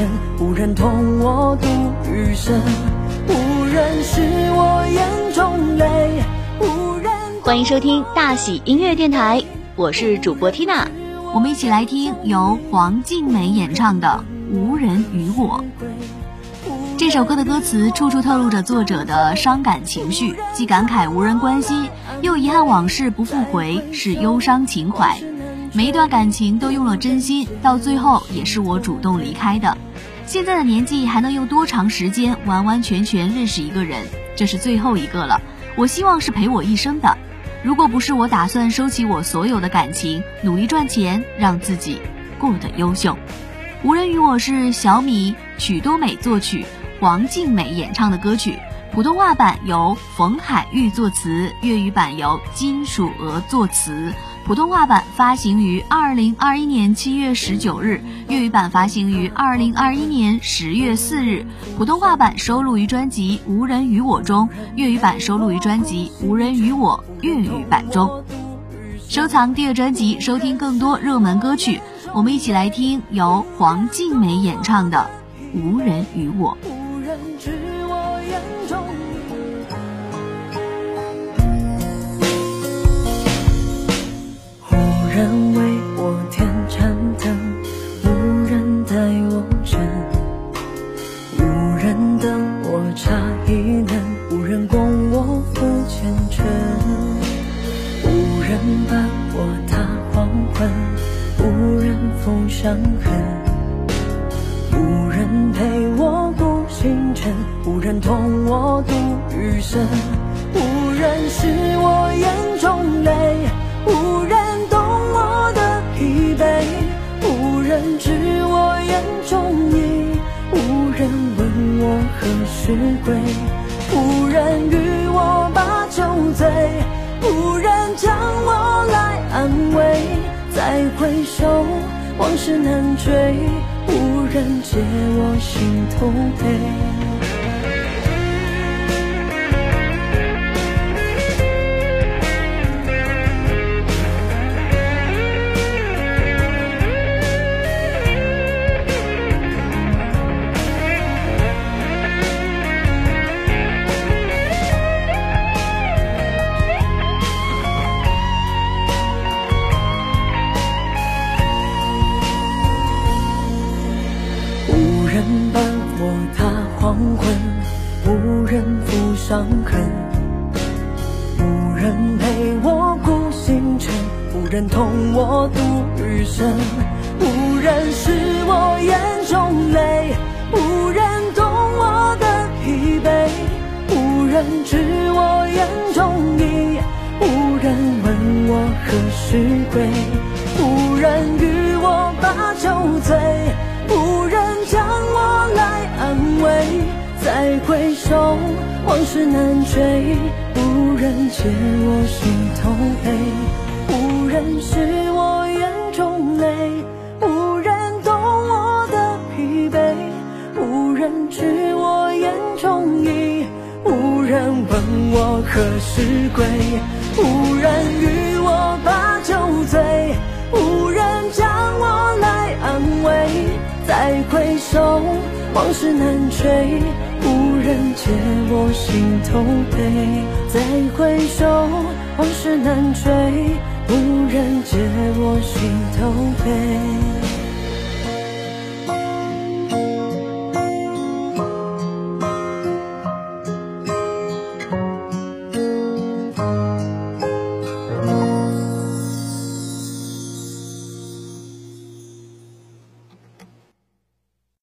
尘，无人同我度余生，无人是我眼中泪，无人。欢迎收听大喜音乐电台，我是主播 Tina，我们一起来听由黄静美演唱的《无人与我》。这首歌的歌词处处透露着作者的伤感情绪，既感慨无人关心，又遗憾往事不复回，是忧伤情怀。每一段感情都用了真心，到最后也是我主动离开的。现在的年纪还能用多长时间完完全全认识一个人？这是最后一个了。我希望是陪我一生的。如果不是我打算收起我所有的感情，努力赚钱，让自己过得优秀。无人与我是小米曲多美作曲。王静美演唱的歌曲，普通话版由冯海玉作词，粤语版由金属鹅作词。普通话版发行于二零二一年七月十九日，粤语版发行于二零二一年十月四日。普通话版收录于专辑《无人与我》中，粤语版收录于专辑《无人与我》粤语版中。收藏第二专辑，收听更多热门歌曲。我们一起来听由黄静美演唱的《无人与我》。无人知我眼中人为我点盏灯，无人待我真，无人等我茶已冷，无人共我赴前程，无人伴我踏黄昏，无人抚伤痕，无人陪我顾星辰，无人同我度余生。知我眼中意，无人问我何时归，无人与我把酒醉，无人将我来安慰，再回首。往事难追，无人解我心头悲。伤痕，无人陪我顾星辰，无人同我度余生，无人是我眼中泪，无人懂我的疲惫，无人知我眼中意，无人问我何时归，无人与我把酒醉，无人将我来安慰，再回首。往事难追，无人解我心头悲，无人是我眼中泪，无人懂我的疲惫，无人知我眼中意，无人问我何时归，无人与我把酒醉，无人将我来安慰，再回首，往事难追。人解我心头悲，再回首，往事难追。无人解我心头悲。